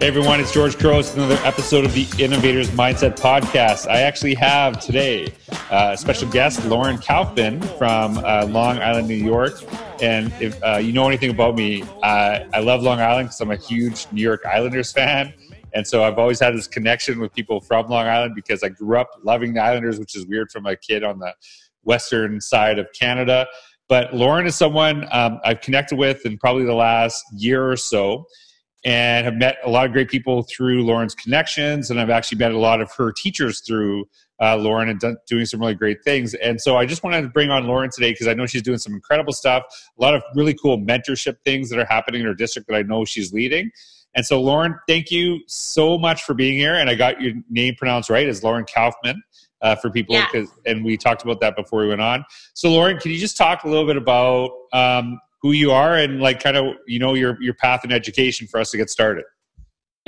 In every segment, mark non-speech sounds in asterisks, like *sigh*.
Hey everyone, it's George Couros, another episode of the Innovators Mindset Podcast. I actually have today uh, a special guest, Lauren Kaufman from uh, Long Island, New York. And if uh, you know anything about me, I love Long Island because I'm a huge New York Islanders fan. And so I've always had this connection with people from Long Island because I grew up loving the Islanders, which is weird from a kid on the western side of Canada. But Lauren is someone um, I've connected with in probably the last year or so and have met a lot of great people through Lauren's connections. And I've actually met a lot of her teachers through uh, Lauren and done, doing some really great things. And so I just wanted to bring on Lauren today because I know she's doing some incredible stuff, a lot of really cool mentorship things that are happening in her district that I know she's leading. And so, Lauren, thank you so much for being here. And I got your name pronounced right as Lauren Kaufman. Uh, for people, yeah. and we talked about that before we went on. So, Lauren, can you just talk a little bit about um, who you are and like kind of you know your your path in education for us to get started.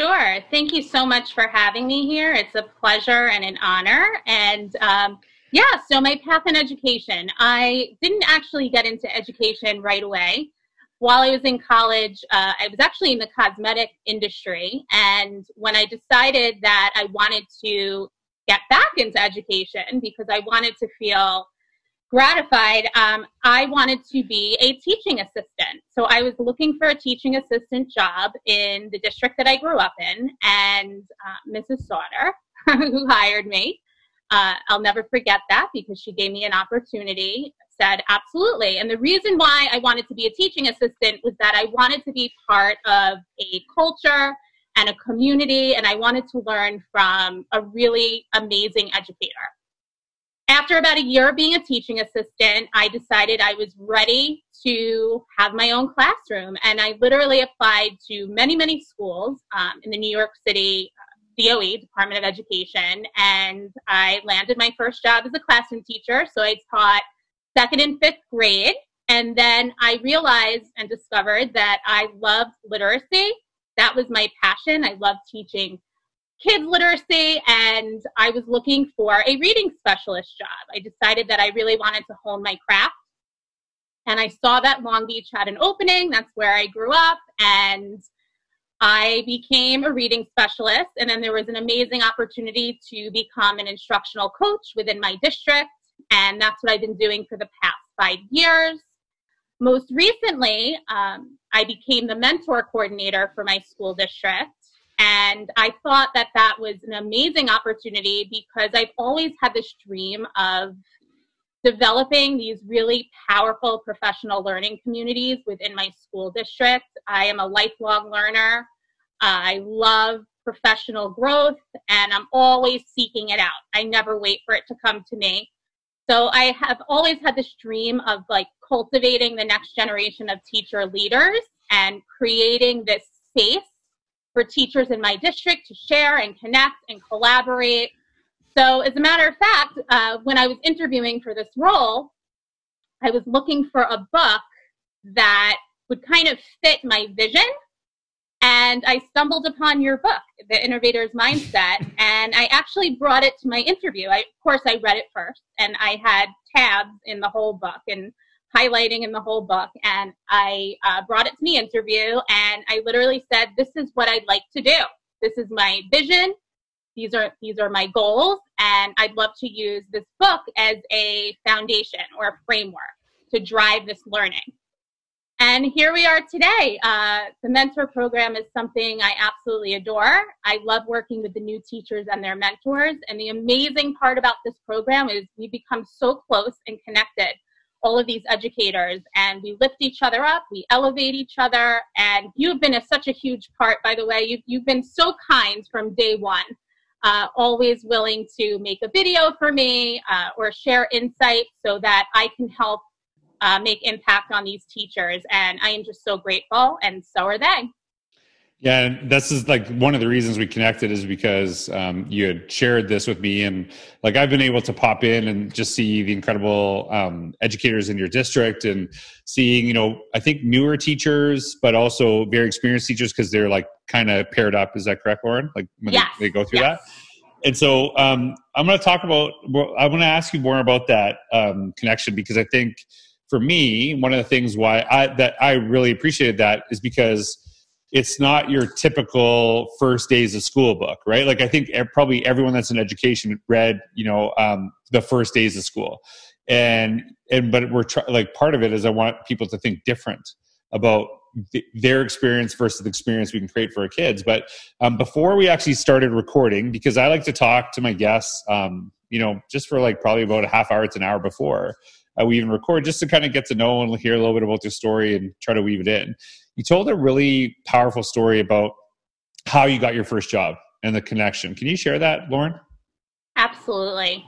Sure. Thank you so much for having me here. It's a pleasure and an honor. And um, yeah, so my path in education. I didn't actually get into education right away. While I was in college, uh, I was actually in the cosmetic industry. And when I decided that I wanted to get back into education because I wanted to feel gratified, um, I wanted to be a teaching assistant. So I was looking for a teaching assistant job in the district that I grew up in, and uh, Mrs. Sauter, *laughs* who hired me, uh, I'll never forget that because she gave me an opportunity, said absolutely. And the reason why I wanted to be a teaching assistant was that I wanted to be part of a culture and a community, and I wanted to learn from a really amazing educator after about a year of being a teaching assistant, I decided I was ready to have my own classroom. And I literally applied to many, many schools um, in the New York City DOE, Department of Education, and I landed my first job as a classroom teacher. So I taught second and fifth grade. And then I realized and discovered that I loved literacy. That was my passion. I loved teaching kids literacy and I was looking for a reading specialist job. I decided that I really wanted to hone my craft. And I saw that Long Beach had an opening. That's where I grew up. And I became a reading specialist. And then there was an amazing opportunity to become an instructional coach within my district. And that's what I've been doing for the past five years. Most recently, um, I became the mentor coordinator for my school district. And I thought that that was an amazing opportunity because I've always had this dream of developing these really powerful professional learning communities within my school district. I am a lifelong learner. I love professional growth and I'm always seeking it out. I never wait for it to come to me. So I have always had this dream of like cultivating the next generation of teacher leaders and creating this space for teachers in my district to share and connect and collaborate. So, as a matter of fact, uh, when I was interviewing for this role, I was looking for a book that would kind of fit my vision. And I stumbled upon your book, The Innovator's Mindset, *laughs* and I actually brought it to my interview. I, of course, I read it first, and I had tabs in the whole book. And highlighting in the whole book. And I uh, brought it to the interview and I literally said, This is what I'd like to do. This is my vision. These are these are my goals, and I'd love to use this book as a foundation or a framework to drive this learning. And here we are today. Uh, the mentor program is something I absolutely adore. I love working with the new teachers and their mentors. And the amazing part about this program is we become so close and connected all of these educators and we lift each other up, we elevate each other. And you've been a, such a huge part, by the way. You've, you've been so kind from day one, uh, always willing to make a video for me uh, or share insight so that I can help uh, make impact on these teachers. And I am just so grateful, and so are they. Yeah, and this is like one of the reasons we connected is because um, you had shared this with me, and like I've been able to pop in and just see the incredible um, educators in your district, and seeing you know I think newer teachers, but also very experienced teachers because they're like kind of paired up. Is that correct, Lauren? Like when yes. they, they, go through yes. that. And so um, I'm going to talk about. I want to ask you more about that um, connection because I think for me, one of the things why I that I really appreciated that is because it's not your typical first days of school book, right? Like I think probably everyone that's in education read, you know, um, the first days of school, and and but we're try- like part of it is I want people to think different about th- their experience versus the experience we can create for our kids. But um, before we actually started recording, because I like to talk to my guests, um, you know, just for like probably about a half hour to an hour before uh, we even record, just to kind of get to know and hear a little bit about their story and try to weave it in. You told a really powerful story about how you got your first job and the connection. Can you share that, Lauren? Absolutely.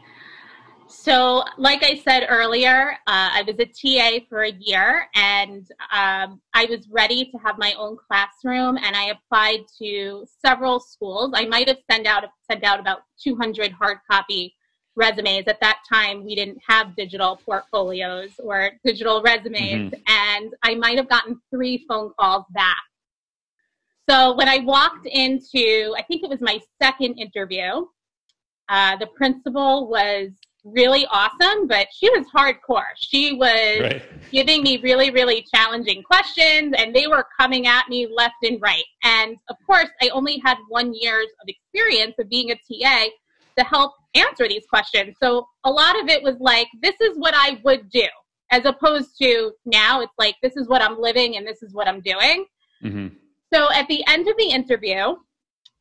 So, like I said earlier, uh, I was a TA for a year and um, I was ready to have my own classroom and I applied to several schools. I might have sent out, sent out about 200 hard copy resumes. At that time, we didn't have digital portfolios or digital resumes, mm-hmm. and I might have gotten three phone calls back. So when I walked into, I think it was my second interview, uh, the principal was really awesome, but she was hardcore. She was right. giving me really, really challenging questions, and they were coming at me left and right. And of course, I only had one year's of experience of being a TA to help answer these questions. So a lot of it was like, this is what I would do, as opposed to now it's like, this is what I'm living and this is what I'm doing. Mm-hmm. So at the end of the interview,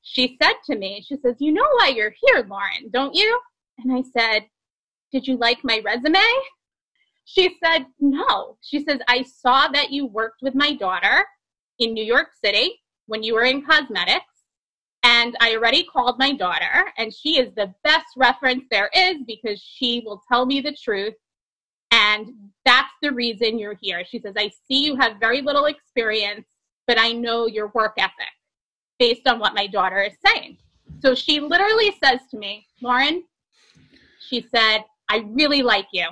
she said to me, she says, You know why you're here, Lauren, don't you? And I said, Did you like my resume? She said, No. She says, I saw that you worked with my daughter in New York City when you were in cosmetics. And I already called my daughter, and she is the best reference there is because she will tell me the truth. And that's the reason you're here. She says, I see you have very little experience, but I know your work ethic based on what my daughter is saying. So she literally says to me, Lauren, she said, I really like you.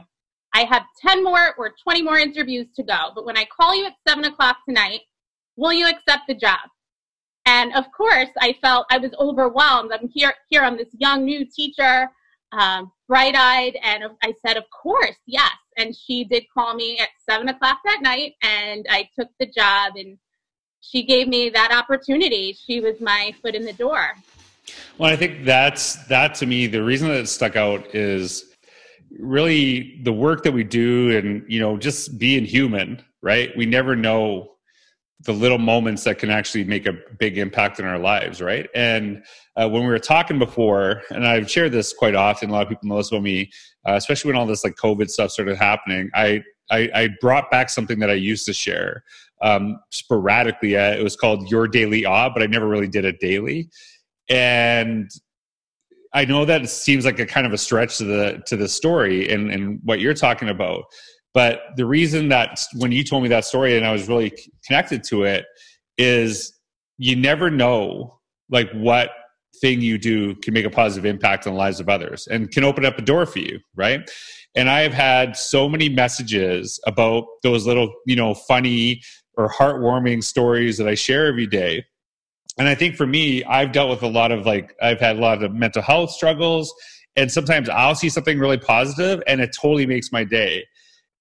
I have 10 more or 20 more interviews to go, but when I call you at 7 o'clock tonight, will you accept the job? And of course, I felt I was overwhelmed. I'm here, here I'm this young new teacher, um, bright eyed. And I said, Of course, yes. And she did call me at seven o'clock that night, and I took the job, and she gave me that opportunity. She was my foot in the door. Well, I think that's that to me, the reason that it stuck out is really the work that we do and, you know, just being human, right? We never know the little moments that can actually make a big impact in our lives, right? And uh, when we were talking before, and I've shared this quite often, a lot of people know this about me, uh, especially when all this like COVID stuff started happening. I, I, I brought back something that I used to share um, sporadically. Uh, it was called Your Daily Aww, but I never really did it daily. And I know that it seems like a kind of a stretch to the to the story and, and what you're talking about. But the reason that when you told me that story and I was really connected to it is you never know like what thing you do can make a positive impact on the lives of others and can open up a door for you, right? And I have had so many messages about those little, you know, funny or heartwarming stories that I share every day. And I think for me, I've dealt with a lot of like, I've had a lot of mental health struggles. And sometimes I'll see something really positive and it totally makes my day.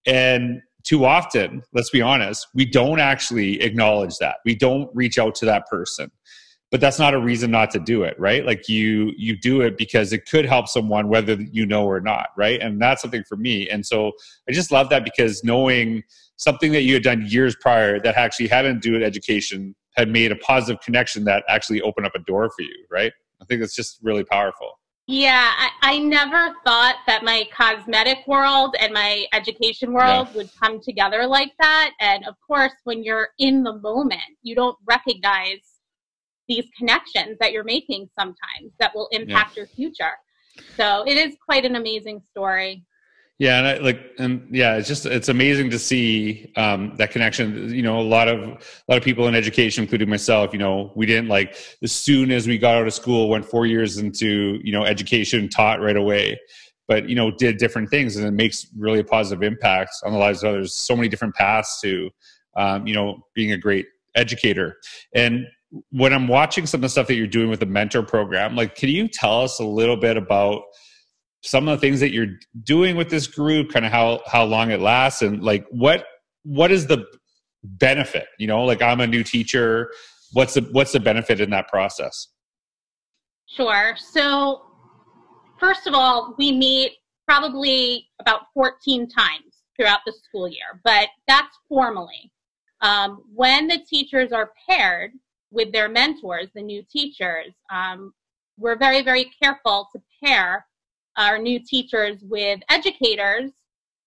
And too often, let's be honest, we don't actually acknowledge that. We don't reach out to that person. But that's not a reason not to do it, right? Like you you do it because it could help someone whether you know or not, right? And that's something for me. And so I just love that because knowing something that you had done years prior that actually hadn't do with education had made a positive connection that actually opened up a door for you, right? I think that's just really powerful. Yeah, I, I, never thought that my cosmetic world and my education world yeah. would come together like that. And of course, when you're in the moment, you don't recognize these connections that you're making sometimes that will impact yeah. your future. So it is quite an amazing story. Yeah, and I, like, and yeah, it's just it's amazing to see um, that connection. You know, a lot of a lot of people in education, including myself, you know, we didn't like as soon as we got out of school, went four years into you know education, taught right away, but you know, did different things, and it makes really a positive impact on the lives of others. So many different paths to, um, you know, being a great educator. And when I'm watching some of the stuff that you're doing with the mentor program, like, can you tell us a little bit about some of the things that you're doing with this group kind of how how long it lasts and like what what is the benefit you know like i'm a new teacher what's the what's the benefit in that process? Sure. So first of all, we meet probably about 14 times throughout the school year, but that's formally. Um, when the teachers are paired with their mentors, the new teachers, um, we're very, very careful to pair our new teachers with educators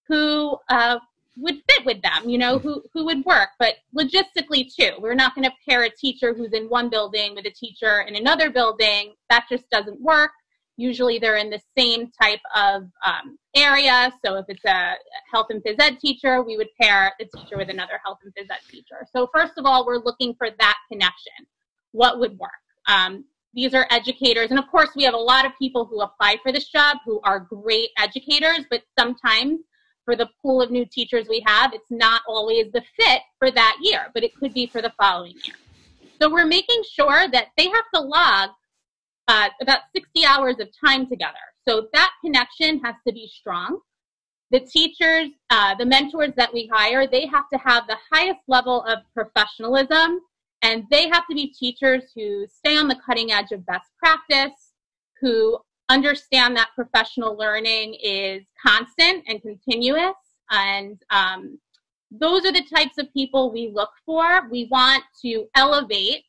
who uh, would fit with them, you know, who, who would work, but logistically too. We're not going to pair a teacher who's in one building with a teacher in another building. That just doesn't work. Usually they're in the same type of um, area. So if it's a health and phys ed teacher, we would pair the teacher with another health and phys ed teacher. So first of all, we're looking for that connection. What would work? Um, these are educators. And of course, we have a lot of people who apply for this job who are great educators, but sometimes for the pool of new teachers we have, it's not always the fit for that year, but it could be for the following year. So we're making sure that they have to log uh, about 60 hours of time together. So that connection has to be strong. The teachers, uh, the mentors that we hire, they have to have the highest level of professionalism and they have to be teachers who stay on the cutting edge of best practice, who understand that professional learning is constant and continuous. And um, those are the types of people we look for. We want to elevate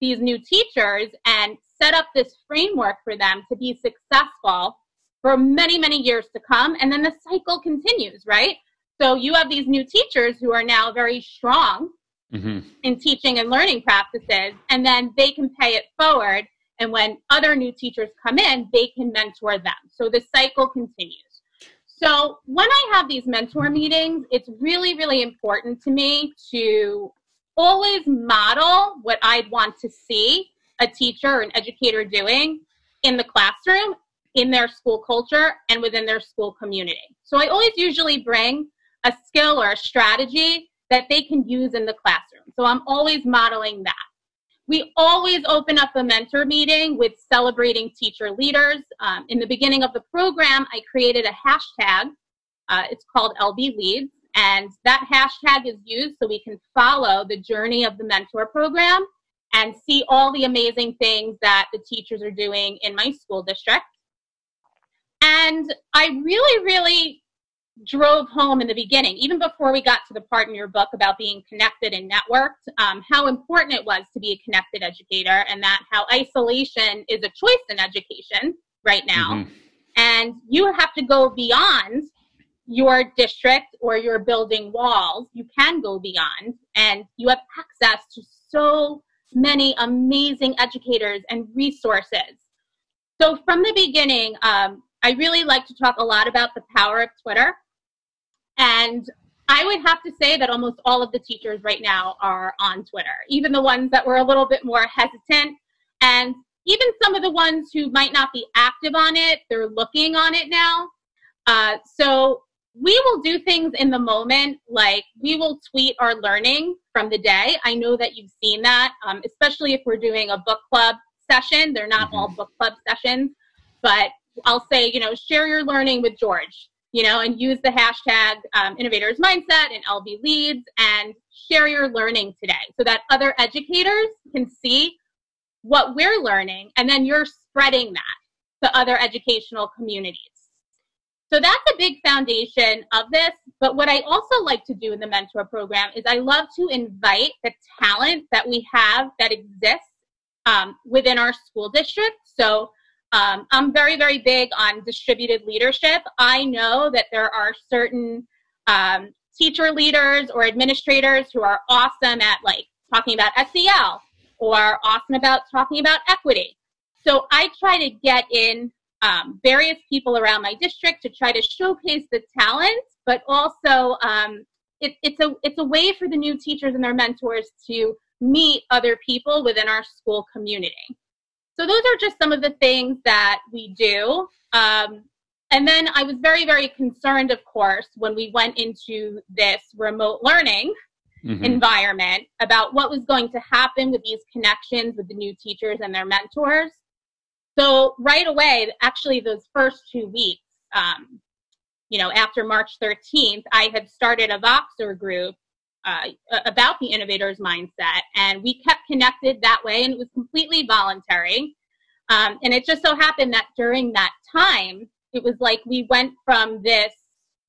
these new teachers and set up this framework for them to be successful for many, many years to come. And then the cycle continues, right? So you have these new teachers who are now very strong mm-hmm. in teaching and learning practices, and then they can pay it forward and when other new teachers come in, they can mentor them. So the cycle continues. So when I have these mentor meetings, it's really, really important to me to always model what I'd want to see a teacher or an educator doing in the classroom, in their school culture, and within their school community. So I always usually bring a skill or a strategy that they can use in the classroom. So I'm always modeling that. We always open up a mentor meeting with celebrating teacher leaders. Um, in the beginning of the program, I created a hashtag. Uh, it's called LB Leads. And that hashtag is used so we can follow the journey of the mentor program and see all the amazing things that the teachers are doing in my school district. And I really, really drove home in the beginning, even before we got to the part in your book about being connected and networked, um, how important it was to be a connected educator and that how isolation is a choice in education right now. Mm-hmm. And you have to go beyond your district or your building walls. You can go beyond, and you have access to so many amazing educators and resources. So, from the beginning, um, I really like to talk a lot about the power of Twitter. And I would have to say that almost all of the teachers right now are on Twitter, even the ones that were a little bit more hesitant. And even some of the ones who might not be active on it, they're looking on it now. Uh, so we will do things in the moment, like we will tweet our learning from the day. I know that you've seen that, um, especially if we're doing a book club session. They're not mm-hmm. all book club sessions, but I'll say, you know, share your learning with George you know, and use the hashtag um, innovators mindset and LB leads and share your learning today so that other educators can see what we're learning and then you're spreading that to other educational communities. So that's a big foundation of this. But what I also like to do in the mentor program is I love to invite the talent that we have that exists um, within our school district. So um, I'm very, very big on distributed leadership. I know that there are certain um, teacher leaders or administrators who are awesome at like talking about SEL or awesome about talking about equity. So I try to get in um, various people around my district to try to showcase the talent, but also um, it, it's a it's a way for the new teachers and their mentors to meet other people within our school community. So those are just some of the things that we do. Um, and then I was very, very concerned, of course, when we went into this remote learning mm-hmm. environment about what was going to happen with these connections with the new teachers and their mentors. So right away, actually, those first two weeks, um, you know, after March 13th, I had started a Voxer group uh, about the innovators mindset, and we kept connected that way, and it was completely voluntary. Um, and it just so happened that during that time, it was like we went from this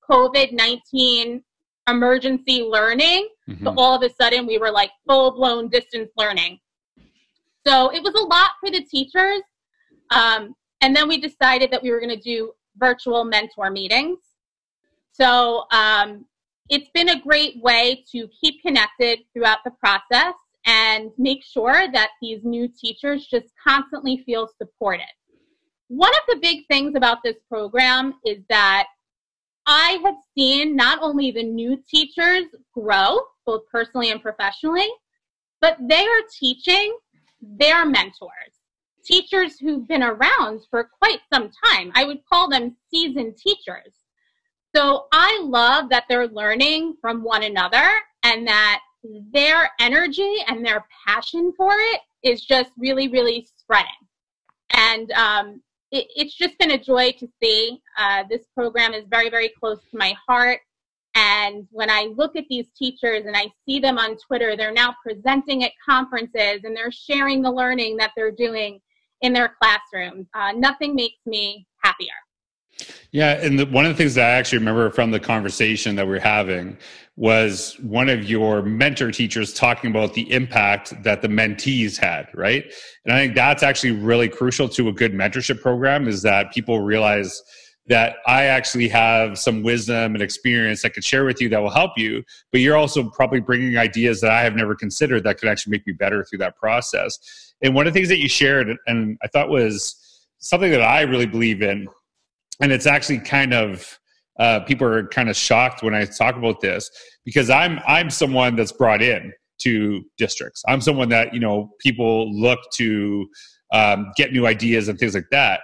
COVID 19 emergency learning mm-hmm. to all of a sudden we were like full blown distance learning. So it was a lot for the teachers. Um, and then we decided that we were going to do virtual mentor meetings. So um, it's been a great way to keep connected throughout the process and make sure that these new teachers just constantly feel supported. One of the big things about this program is that I have seen not only the new teachers grow, both personally and professionally, but they are teaching their mentors, teachers who've been around for quite some time. I would call them seasoned teachers. So I love that they're learning from one another and that their energy and their passion for it is just really, really spreading. And um, it, it's just been a joy to see. Uh, this program is very, very close to my heart. And when I look at these teachers and I see them on Twitter, they're now presenting at conferences and they're sharing the learning that they're doing in their classrooms. Uh, nothing makes me happier. Yeah, and the, one of the things that I actually remember from the conversation that we are having was one of your mentor teachers talking about the impact that the mentees had, right? And I think that's actually really crucial to a good mentorship program is that people realize that I actually have some wisdom and experience I could share with you that will help you, but you're also probably bringing ideas that I have never considered that could actually make me better through that process. And one of the things that you shared, and I thought was something that I really believe in, and it's actually kind of uh, people are kind of shocked when I talk about this because I'm I'm someone that's brought in to districts. I'm someone that you know people look to um, get new ideas and things like that.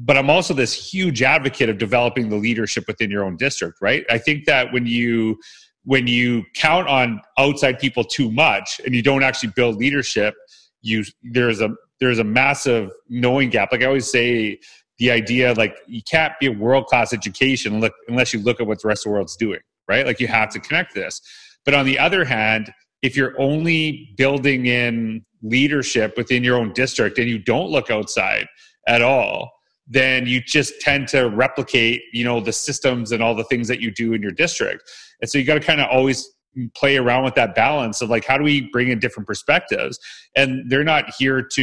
But I'm also this huge advocate of developing the leadership within your own district. Right? I think that when you when you count on outside people too much and you don't actually build leadership, you there's a there's a massive knowing gap. Like I always say, the idea like you can't be a world class education look, unless you look at what the rest of the world's doing, right? Like you have to connect this. But on the other hand, if you're only building in leadership within your own district and you don't look outside at all, then you just tend to replicate, you know, the systems and all the things that you do in your district. And so you got to kind of always play around with that balance of like how do we bring in different perspectives? And they're not here to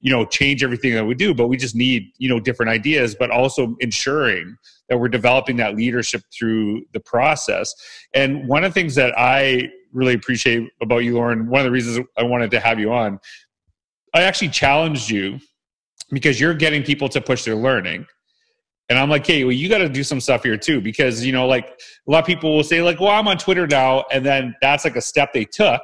you know change everything that we do but we just need you know different ideas but also ensuring that we're developing that leadership through the process. And one of the things that i really appreciate about you lauren one of the reasons i wanted to have you on i actually challenged you because you're getting people to push their learning and I'm like, hey, well, you got to do some stuff here too, because you know, like a lot of people will say, like, well, I'm on Twitter now, and then that's like a step they took,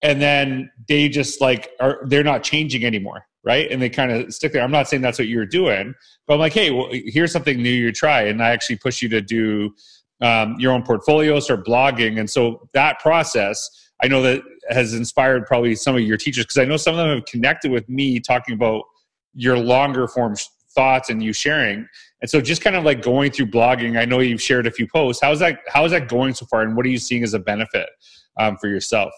and then they just like are they're not changing anymore, right? And they kind of stick there. I'm not saying that's what you're doing, but I'm like, hey, well, here's something new you try, and I actually push you to do um, your own portfolios or blogging, and so that process. I know that has inspired probably some of your teachers because I know some of them have connected with me talking about your longer form thoughts and you sharing. And so just kind of like going through blogging, I know you've shared a few posts. How's that how is that going so far and what are you seeing as a benefit um, for yourself?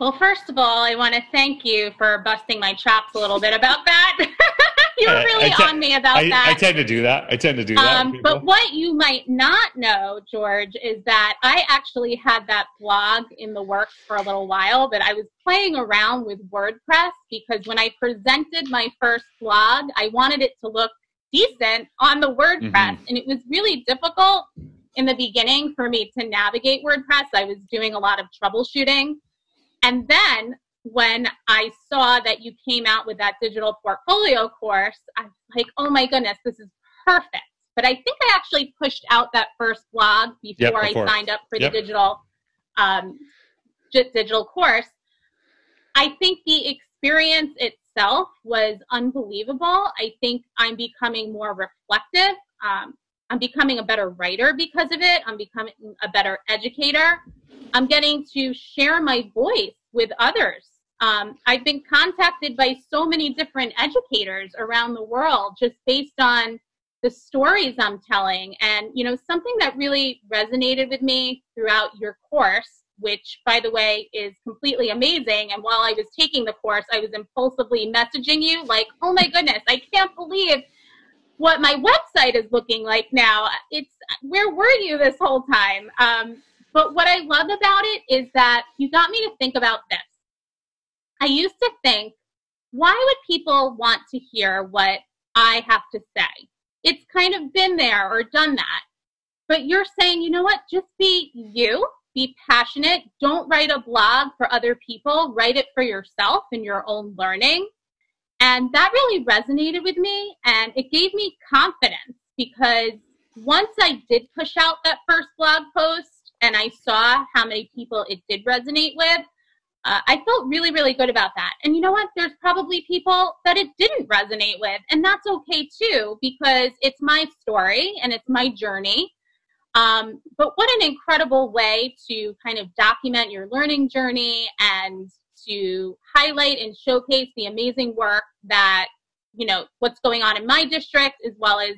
Well, first of all, I want to thank you for busting my chops a little bit about that. You were really on me about I, that. I tend to do that. I tend to do that. Um, but what you might not know, George, is that I actually had that blog in the works for a little while, but I was playing around with WordPress because when I presented my first blog, I wanted it to look decent on the WordPress. Mm-hmm. And it was really difficult in the beginning for me to navigate WordPress. I was doing a lot of troubleshooting. And then when I saw that you came out with that digital portfolio course, I was like, oh my goodness, this is perfect. But I think I actually pushed out that first blog before, yep. I signed up for yep. the digital um, digital course. I think the experience itself was unbelievable. I think I'm becoming more reflective. Um, I'm becoming a better writer because of it. I'm becoming a better educator. I'm getting to share my voice with others. Um, I've been contacted by so many different educators around the world just based on the stories I'm telling. And, you know, something that really resonated with me throughout your course, which, by the way, is completely amazing. And while I was taking the course, I was impulsively messaging you, like, oh my goodness, I can't believe what my website is looking like now. It's where were you this whole time? Um, but what I love about it is that you got me to think about this. I used to think, why would people want to hear what I have to say? It's kind of been there or done that. But you're saying, you know what? Just be you, be passionate. Don't write a blog for other people, write it for yourself and your own learning. And that really resonated with me and it gave me confidence because once I did push out that first blog post and I saw how many people it did resonate with, uh, I felt really, really good about that. And you know what? There's probably people that it didn't resonate with, and that's okay too, because it's my story and it's my journey. Um, but what an incredible way to kind of document your learning journey and to highlight and showcase the amazing work that, you know, what's going on in my district as well as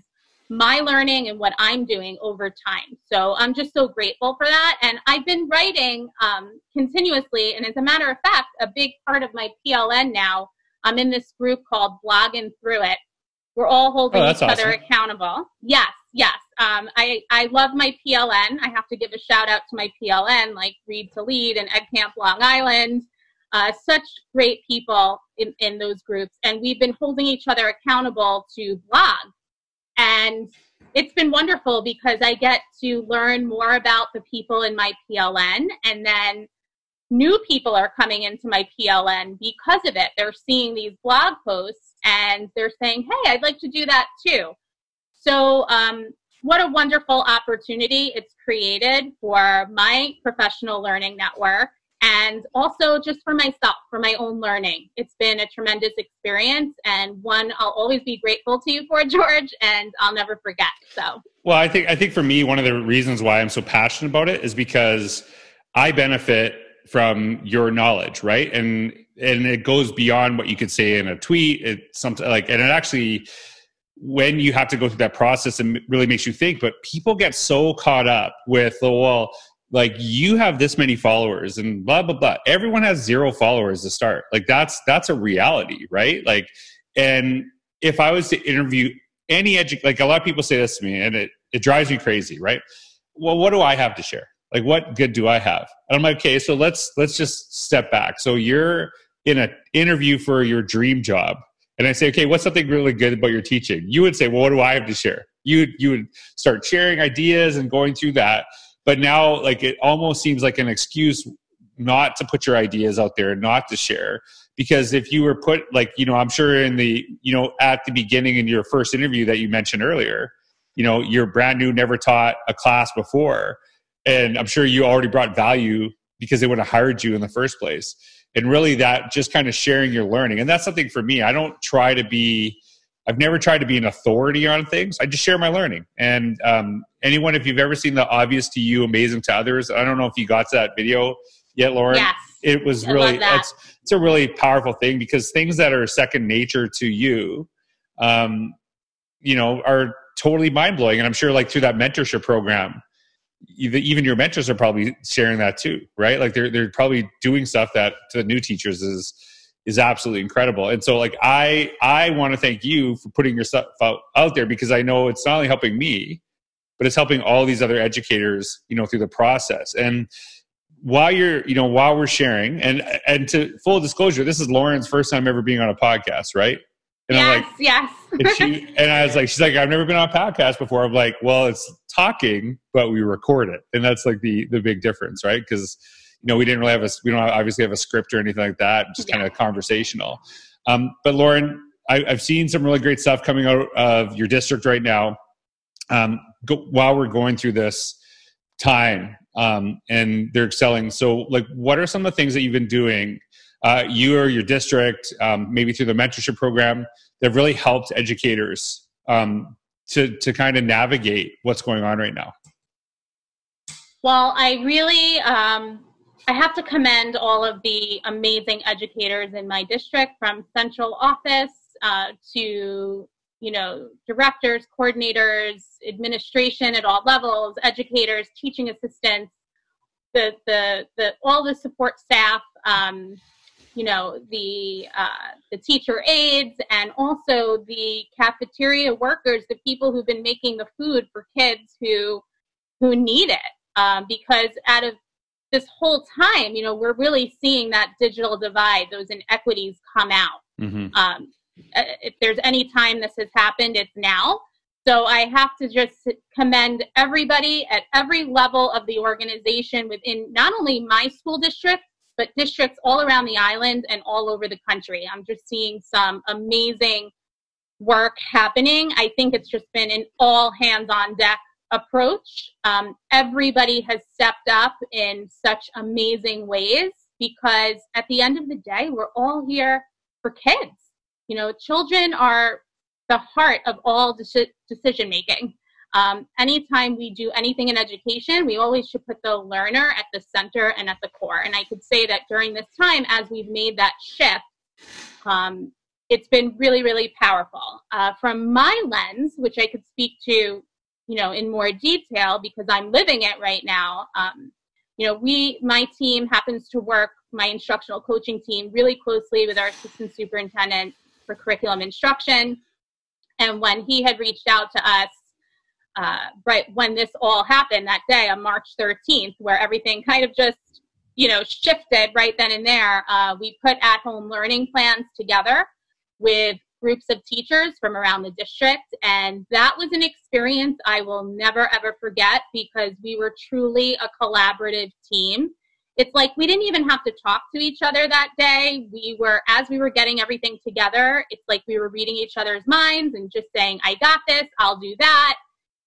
my learning and what I'm doing over time. So I'm just so grateful for that. And I've been writing um, continuously. And as a matter of fact, a big part of my PLN now, I'm in this group called Blogging Through It. We're all holding oh, each awesome. other accountable. Yes, yes. Um, I, I love my PLN. I have to give a shout out to my PLN, like Read to Lead and Ed Camp Long Island. Uh, such great people in, in those groups. And we've been holding each other accountable to blog and it's been wonderful because I get to learn more about the people in my PLN and then new people are coming into my PLN because of it. They're seeing these blog posts and they're saying, hey, I'd like to do that too. So, um, what a wonderful opportunity it's created for my professional learning network and also just for myself, for my own learning. It's been a tremendous experience and one I'll always be grateful to you for, *laughs* George, and I'll never forget. So, well, I think I think for me, one of the reasons why I'm so passionate about it is because I benefit from your knowledge, right? And and it goes beyond what you could say in a tweet. It's something like, and it actually when you have to go through that process and really makes you think but people get so caught up with the well like you have this many followers and blah blah blah. Everyone has zero followers to start. Like that's that's a reality right? Like and if i was to interview any edu like a lot of people say this to me and it it drives me crazy right? Well what do i have to share? Like what good do i have? And i'm like okay so let's let's just step back. So you're in an interview for your dream job and i say okay what's something really good about your teaching? You would say well what do i have to share? You you would start sharing ideas and going through that but now like it almost seems like an excuse not to put your ideas out there not to share. Because if you were put like you know i'm sure in the you know at the beginning in your first interview that you mentioned earlier you know you're brand new never taught a class before. And i'm sure you already brought value because they would have hired you in the first place. And really that just kind of sharing your learning. And that's something for me. I don't try to be I've never tried to be an authority on things. I just share my learning. And um, anyone, if you've ever seen the obvious to you, amazing to others, I don't know if you got to that video yet, Lauren. Yes. It was I really, it's, it's a really powerful thing because things that are second nature to you, um, you know, are totally mind blowing. And I'm sure, like through that mentorship program, even your mentors are probably sharing that too, right? Like they're they're probably doing stuff that to the new teachers is is absolutely incredible. And so like I I want to thank you for putting yourself out, out there because I know it's not only helping me, but it's helping all these other educators, you know, through the process. And while you're, you know, while we're sharing and and to full disclosure, this is Lauren's first time ever being on a podcast, right? And yes, I'm like, yes. and, she, and I was like, she's like, I've never been on a podcast before. I'm like, well, it's talking, but we record it, and that's like the the big difference, right? Because you know we didn't really have a we don't obviously have a script or anything like that just yeah. kind of conversational. Um, but lauren I, have seen some really great stuff coming out of your district right now. Um, go, while we're going through this time um, and they're excelling so like what are some of the things that you've been doing uh, you or your district um, maybe through the mentorship program that really helped educators um, to to kind of navigate what's going on right now? Well, I really um, I have to commend all of the amazing educators in my district from central office uh, to you know, directors, coordinators, administration at all levels, educators, teaching assistants, the the the all the support staff, um, you know, the uh, the teacher aides, and also the cafeteria workers, the people who've been making the food for kids who who need it. Um, because out of this whole time, you know, we're really seeing that digital divide, those inequities come out. Mm-hmm. Um, uh, if there's any time this has happened, it's now. So I have to just commend everybody at every level of the organization within not only my school district, but districts all around the island and all over the country. I'm just seeing some amazing work happening. I think it's just been an all hands on deck approach. Um, everybody has stepped up in such amazing ways because at the end of the day, we're all here for kids. You know, children are the heart of all de- decision making. Um, anytime we do anything in education, we always should put the learner at the center and at the core. And I could say that during this time, as we've made that shift, um, it's been really, really powerful. Uh, from my lens, which I could speak to you know, in more detail because I'm living it right now. Um, you know, we, my team happens to work, my instructional coaching team, really closely with our assistant superintendent for curriculum instruction. And when he had reached out to us, uh, right when this all happened that day on March 13th, where everything kind of just, you know, shifted right then and there, uh, we put at home learning plans together with groups of teachers from around the district. And that was an experience I will never ever forget because we were truly a collaborative team. It's like we didn't even have to talk to each other that day. We were, as we were getting everything together, it's like we were reading each other's minds and just saying, I got this, I'll do that.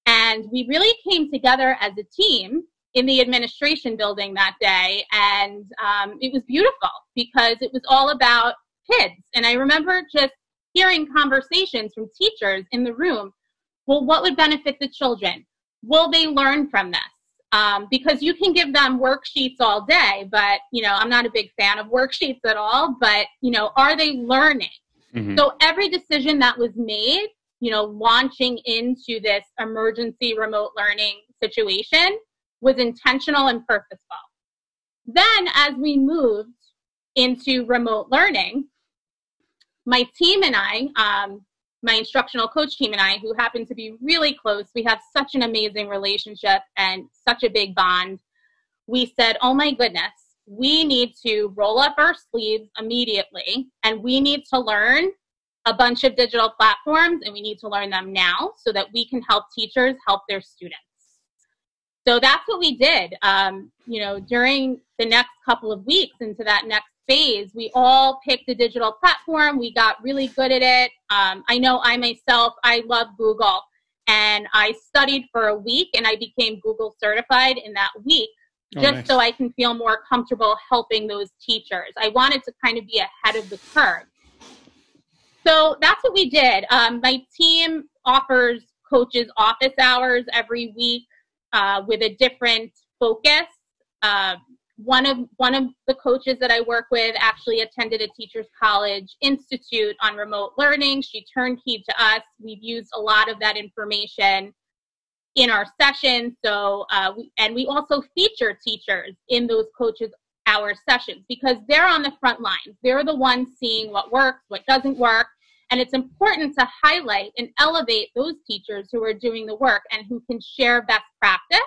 And we really came together as a team in the administration building that day. And um, it was beautiful because it was all about kids. And I remember just hearing conversations from teachers in the room. Well, what would benefit the children? Will they learn from this? Um, because you can give them worksheets all day, but you know I'm not a big fan of worksheets at all. But you know, are they learning? Mm-hmm. So every decision that was made, you know, launching into this emergency remote learning situation was intentional and purposeful. Then, as we moved into remote learning, my team and I, um, my instructional coach team and I, who happen to be really close, we have such an amazing relationship and such a big bond. We said, oh my goodness, we need to roll up our sleeves immediately and we need to learn a bunch of digital platforms and we need to learn them now so that we can help teachers help their students. So that's what we did. Um, you know, during the next couple of weeks into that next phase, we all picked a digital platform. We got really good at it. Um, I know I myself, I love Google. And I studied for a week and I became Google certified in that week oh, just nice. so I can feel more comfortable helping those teachers. I wanted to kind of be ahead of the curve. So that's what we did. Um, my team offers coaches office hours every week uh, with a different focus. Uh, one of one of the coaches that I work with actually attended a teachers college institute on remote learning. She turnkeyed to us. We've used a lot of that information in our sessions. So uh, we, and we also feature teachers in those coaches hour sessions because they're on the front lines. They're the ones seeing what works, what doesn't work. And it's important to highlight and elevate those teachers who are doing the work and who can share best practice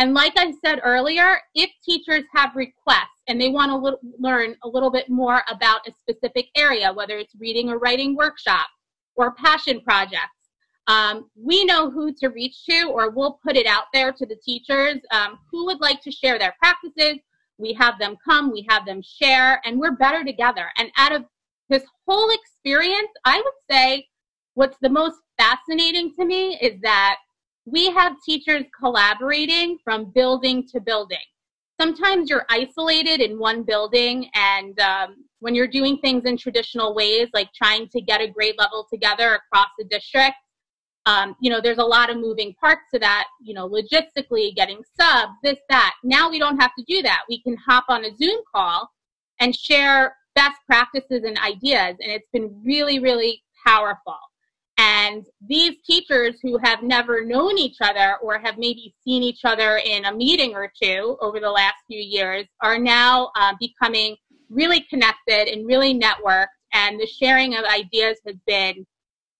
and like I said earlier, if teachers have requests and they want to learn a little bit more about a specific area, whether it's reading or writing workshop or passion projects, um, we know who to reach to, or we'll put it out there to the teachers um, who would like to share their practices. We have them come, we have them share, and we're better together. And out of this whole experience, I would say what's the most fascinating to me is that we have teachers collaborating from building to building. Sometimes you're isolated in one building, and um, when you're doing things in traditional ways, like trying to get a grade level together across the district, um, you know, there's a lot of moving parts to that, you know, logistically, getting subs, this, that. Now we don't have to do that. We can hop on a Zoom call and share best practices and ideas, and it's been really, really powerful. And these teachers who have never known each other or have maybe seen each other in a meeting or two over the last few years are now uh, becoming really connected and really networked. And the sharing of ideas has been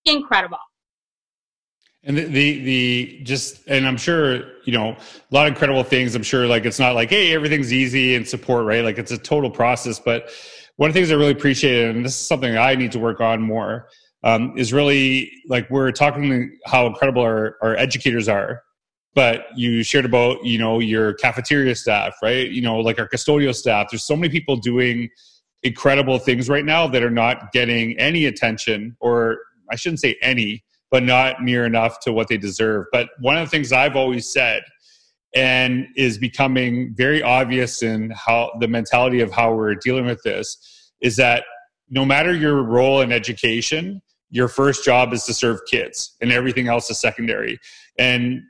incredible. And the, the, the just and I'm sure you know a lot of incredible things. I'm sure like it's not like hey everything's easy and support right. Like it's a total process. But one of the things I really appreciate, and this is something I need to work on more, um, is really like we're talking how incredible our, our educators are but you shared about you know your cafeteria staff right? You know like our custodial staff. There's so many people doing incredible things right now that are not getting any attention or i shouldn't say any but not near enough to what they deserve. But one of the things i've always said and is becoming very obvious in how the mentality of how we're dealing with this is that no matter your role in education your first job is to serve kids and everything else is secondary. And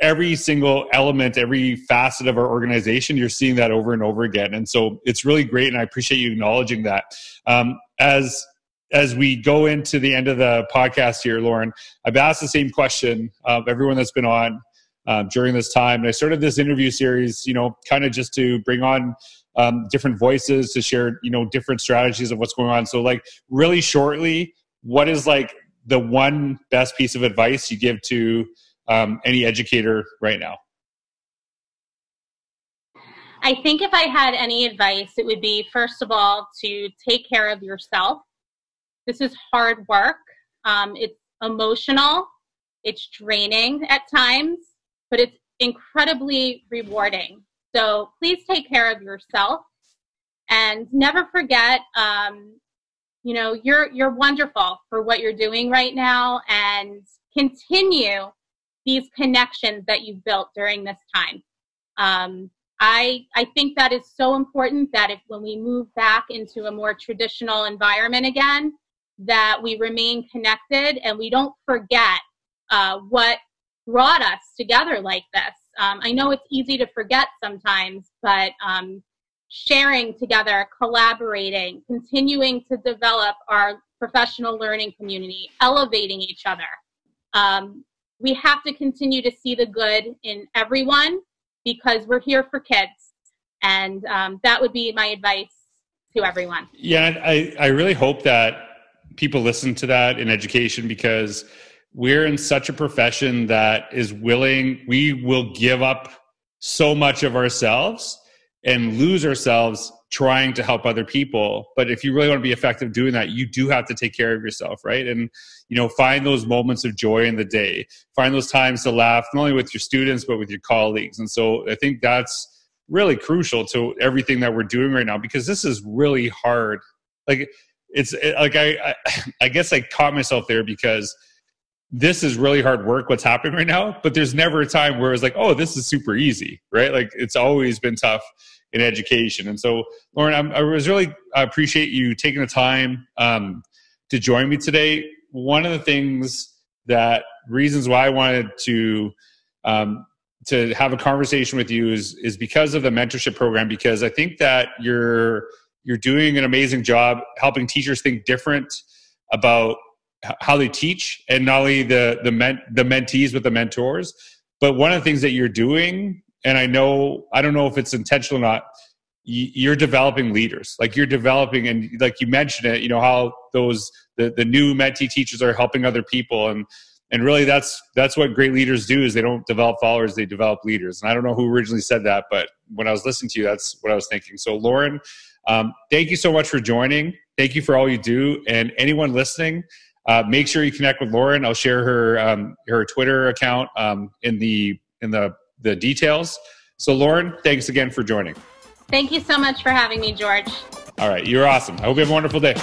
every single element every facet of our organization you're seeing that over and over again. And so it's really great and i appreciate you acknowledging that. Um, as as we go into the end of the podcast here lauren i've asked the same question of everyone that's been on um, during this time. And i started this interview series you know kind of just to bring on um, different voices to share you know different strategies of what's going on. So like really shortly what is like the one best piece of advice you give to um, any educator right now? I think if I had any advice, it would be first of all to take care of yourself. This is hard work. Um, it's emotional. It's draining at times, but it's incredibly rewarding. So please take care of yourself and never forget um, you know you're you're wonderful for what you're doing right now and continue these connections that you've built during this time. Um, i i think that is so important that if when we move back into a more traditional environment again that we remain connected and we don't forget uh, what brought us together like this. Um, i know it's easy to forget sometimes but um, sharing together, collaborating, continuing to develop our professional learning community, elevating each other. Um, we have to continue to see the good in everyone because we're here for kids. And um, that would be my advice to everyone. Yeah, I, I really hope that people listen to that in education because we're in such a profession that is willing, we will give up so much of ourselves and lose ourselves trying to help other people. But if you really want to be effective doing that you do have to take care of yourself right? And you know find those moments of joy in the day. Find those times to laugh not only with your students but with your colleagues. And so i think that's really crucial to everything that we're doing right now because this is really hard. Like it's like I, I *laughs* i guess i caught myself there because this is really hard work what's happening right now but there's never a time where it's like oh this is super easy right? Like it's always been tough in education. And so lauren I'm, i was really I appreciate you taking the time um, to join me today. One of the things that reasons why i wanted to um, to have a conversation with you is is because of the mentorship program because i think that you're you're doing an amazing job helping teachers think different about how they teach and not only the the men, the mentees with the mentors but one of the things that you're doing and i know i don't know if it's intentional or not you're developing leaders. Like you're developing and like you mentioned it you know how those the, the new mentee teachers are helping other people. And and really that's that's what great leaders do is they don't develop followers they develop leaders. And i don't know who originally said that but when i was listening to you that's what i was thinking. So lauren um, thank you so much for joining. Thank you for all you do. And anyone listening uh, make sure you connect with Lauren. I'll share her um, her Twitter account um, in the in the the details. So, Lauren, thanks again for joining. Thank you so much for having me, George. All right, you're awesome. I hope you have a wonderful day.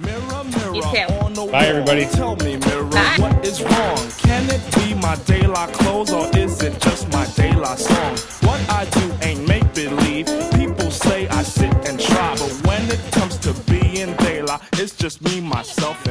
Mirror, mirror you too. Bye, everybody. Tell me, mirror, Bye. what is wrong? Can it be my daylight clothes or is it just my daylight song? What I do ain't make believe. People say I sit and try, but when it comes to being daylight, it's just me, myself,